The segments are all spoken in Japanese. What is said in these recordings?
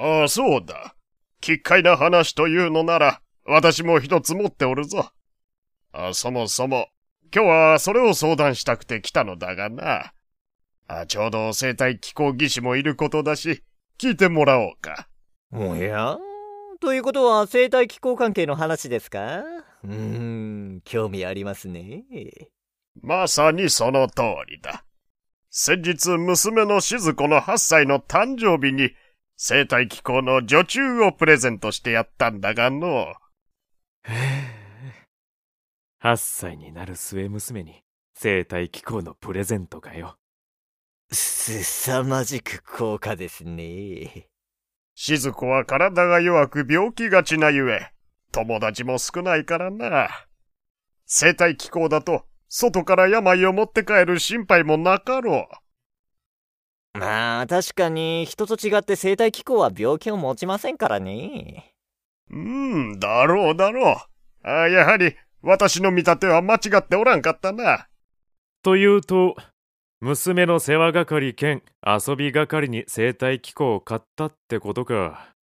ああ、そうだ。奇怪な話というのなら、私も一つ持っておるぞ。あそもそも、今日はそれを相談したくて来たのだがな。あちょうど生態気候技師もいることだし、聞いてもらおうか。おや？ということは生態気候関係の話ですか？うーん、興味ありますね。まさにその通りだ。先日、娘の静子の8歳の誕生日に、生態気候の女中をプレゼントしてやったんだがの。へえ。8歳になる末娘に生態気候のプレゼントかよ。すさまじく高価ですね。静子は体が弱く病気がちなゆえ、友達も少ないからな。生態気候だと、外から病を持って帰る心配もなかろう。まあ、確かに、人と違って生態気候は病気を持ちませんからね。うーん、だろうだろう。あやはり、私の見立ては間違っておらんかったな。というと、娘の世話係兼遊び係に生態機構を買ったってことか。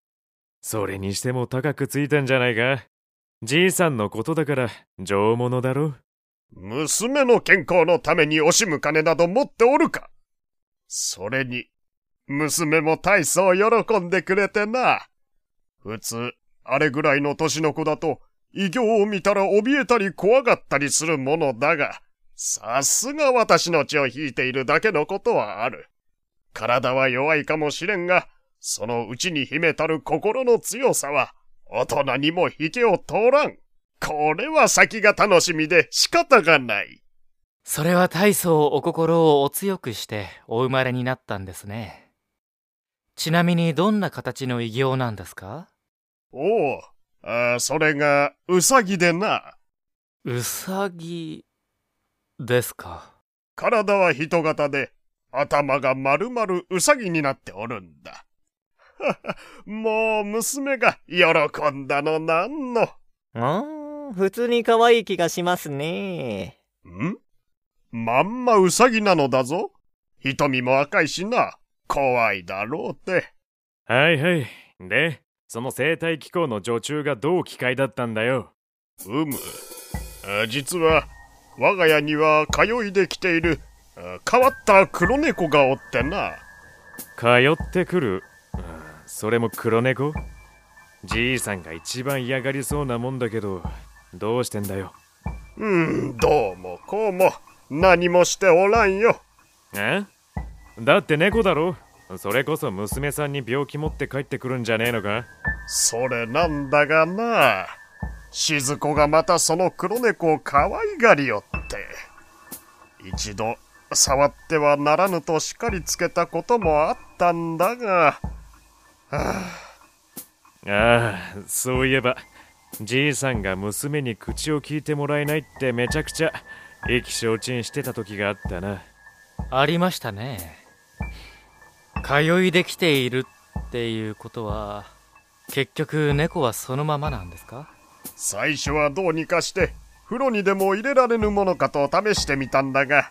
それにしても高くついたんじゃないか。じいさんのことだから上物だろ。娘の健康のために惜しむ金など持っておるかそれに、娘も大層喜んでくれてな。普通、あれぐらいの年の子だと、異形を見たら怯えたり怖がったりするものだが、さすが私の血を引いているだけのことはある。体は弱いかもしれんが、その内に秘めたる心の強さは、大人にも引けを通らん。これは先が楽しみで仕方がない。それは大層お心をお強くしてお生まれになったんですね。ちなみにどんな形の異形なんですか？おお、あそれがうさぎでな。うさぎですか？体は人型で、頭が丸々うさぎになっておるんだ。もう娘が喜んだのなんの。うん、普通に可愛い気がしますね。ん？まんまうさぎなのだぞ。瞳も赤いしな。怖いだろうって。はいはい。で、その生態機構の女中がどう機械だったんだよ。うむ。実は、我が家には通いできている変わった黒猫がおってな通ってくる、それも黒猫？じいさんが一番嫌がりそうなもんだけどどうしてんだよ？うんどうもこうも何もしておらんよ。え？だって猫だろ？それこそ娘さんに病気持って帰ってくるんじゃねえのか？それなんだがな。静子がまたその黒猫を可愛がりよって。一度、触ってはならぬと叱りつけたこともあったんだが、はあ、ああ、そういえば、じいさんが娘に口を聞いてもらえないってめちゃくちゃ意気消沈してた時があったな。ありましたね。通いできているっていうことは、結局猫はそのままなんですか？最初はどうにかして風呂にでも入れられぬものかと試してみたんだが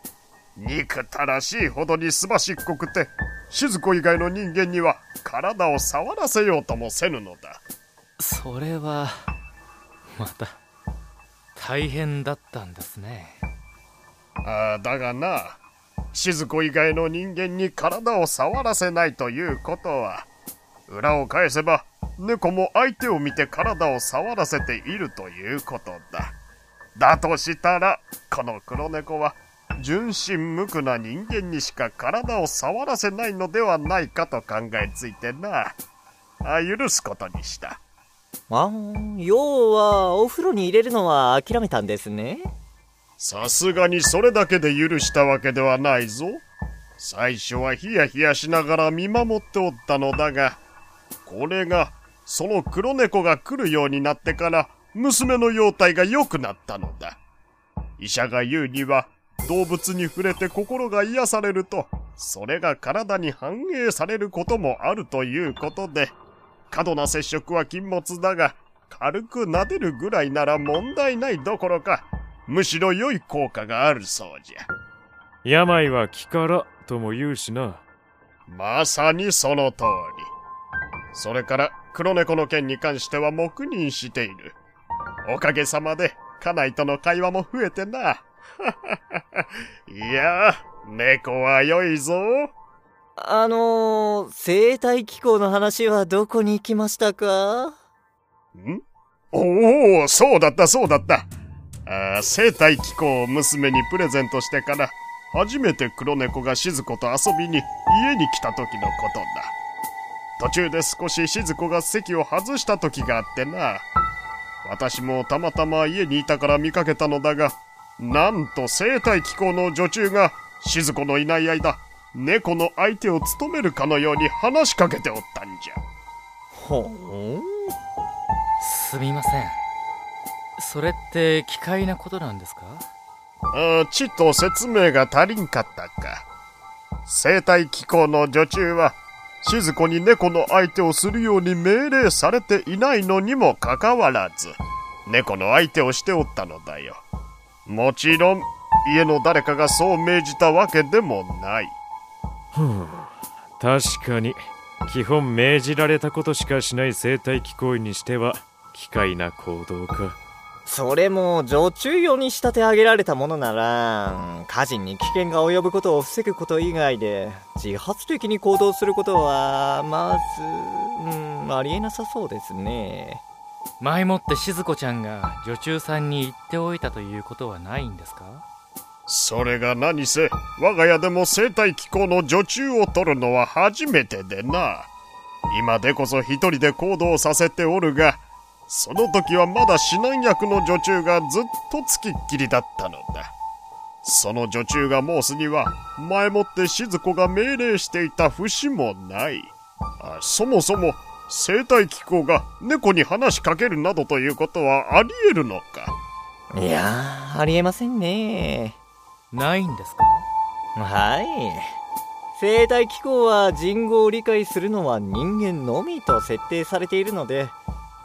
憎たらしいほどにすばしっこくて静子以外の人間には体を触らせようともせぬのだそれはまた大変だったんですねああだがな静子以外の人間に体を触らせないということは裏を返せば猫も相手を見て体を触らせているということだ。だとしたら、この黒猫は純真無垢な人間にしか体を触らせないのではないかと考えついてな。あ許すことにした。あ要はお風呂に入れるのは諦めたんですね。さすがにそれだけで許したわけではないぞ。最初はヒヤヒヤしながら見守っておったのだが、これがその黒猫が来るようになってから娘の容態が良くなったのだ。医者が言うには動物に触れて心が癒されると、それが体に反映されることもあるということで、過度な接触は禁物だが、軽く撫でるぐらいなら問題ないどころか、むしろ良い効果があるそうじゃ。病は気からとも言うしな。まさにその通り。それから黒猫の件に関しては黙認している。おかげさまで、家内との会話も増えてな。いや猫は良いぞ。あのー、生態機構の話はどこに行きましたか？ん？おお、そうだったそうだった。あ生態機構を娘にプレゼントしてから、初めて黒猫が静子と遊びに家に来た時のことだ。途中で少し静子が席を外した時があってな。私もたまたま家にいたから見かけたのだが、なんと生態機構の女中が静子のいない間、猫の相手を務めるかのように話しかけておったんじゃ。ほうすみません。それって奇怪なことなんですか？あちっと説明が足りんかったか。生態機構の女中は、静子に猫の相手をするように命令されていないのにもかかわらず、猫の相手をしておったのだよ。もちろん、家の誰かがそう命じたわけでもない。ふん、確かに、基本命じられたことしかしない生態機構にしては、機械な行動か。それも女中用に仕立て上げられたものなら家人に危険が及ぶことを防ぐこと以外で自発的に行動することはまずうんありえなさそうですね。前もって静子ちゃんが女中さんに言っておいたということはないんですか？それが何せ我が家でも生態機構の女中を取るのは初めてでな。今でこそ一人で行動させておるがその時はまだ指南役の女中がずっとつきっきりだったのだ。その女中が申すには、前もって静子が命令していた節もない。あそもそも、生態機構が猫に話しかけるなどということはあり得るのか？いやありえませんね。ないんですか？はい。生態機構は人語を理解するのは人間のみと設定されているので、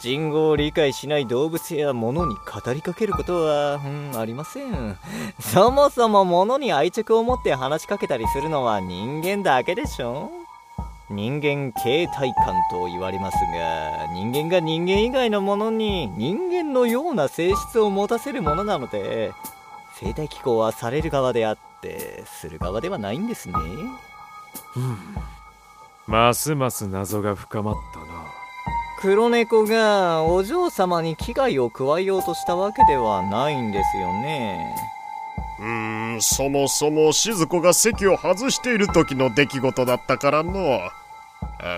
人語を理解しない動物や物に語りかけることは、うん、ありません。そもそも物に愛着を持って話しかけたりするのは人間だけでしょ？人間形態感と言われますが、人間が人間以外のものに人間のような性質を持たせるものなので、生態機構はされる側であって、する側ではないんですね。うん。ますます謎が深まったな。黒猫がお嬢様に危害を加えようとしたわけではないんですよね。うーんそもそも静子が席を外している時の出来事だったからの。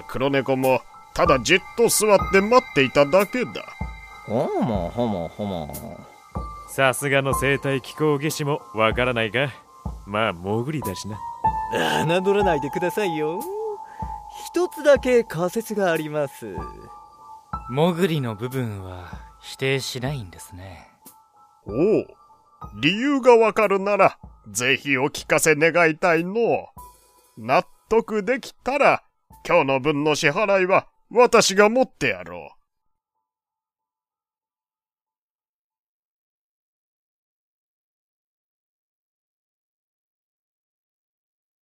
黒猫もただじっと座って待っていただけだ。ほもほもほも。さすがの生態気候技師もわからないがまあ潜りだしな。侮らないでくださいよ。一つだけ仮説があります潜りの部分は否定しないんですね。おお、理由がわかるなら、ぜひお聞かせ願いたいの。納得できたら、今日の分の支払いは私が持ってやろう。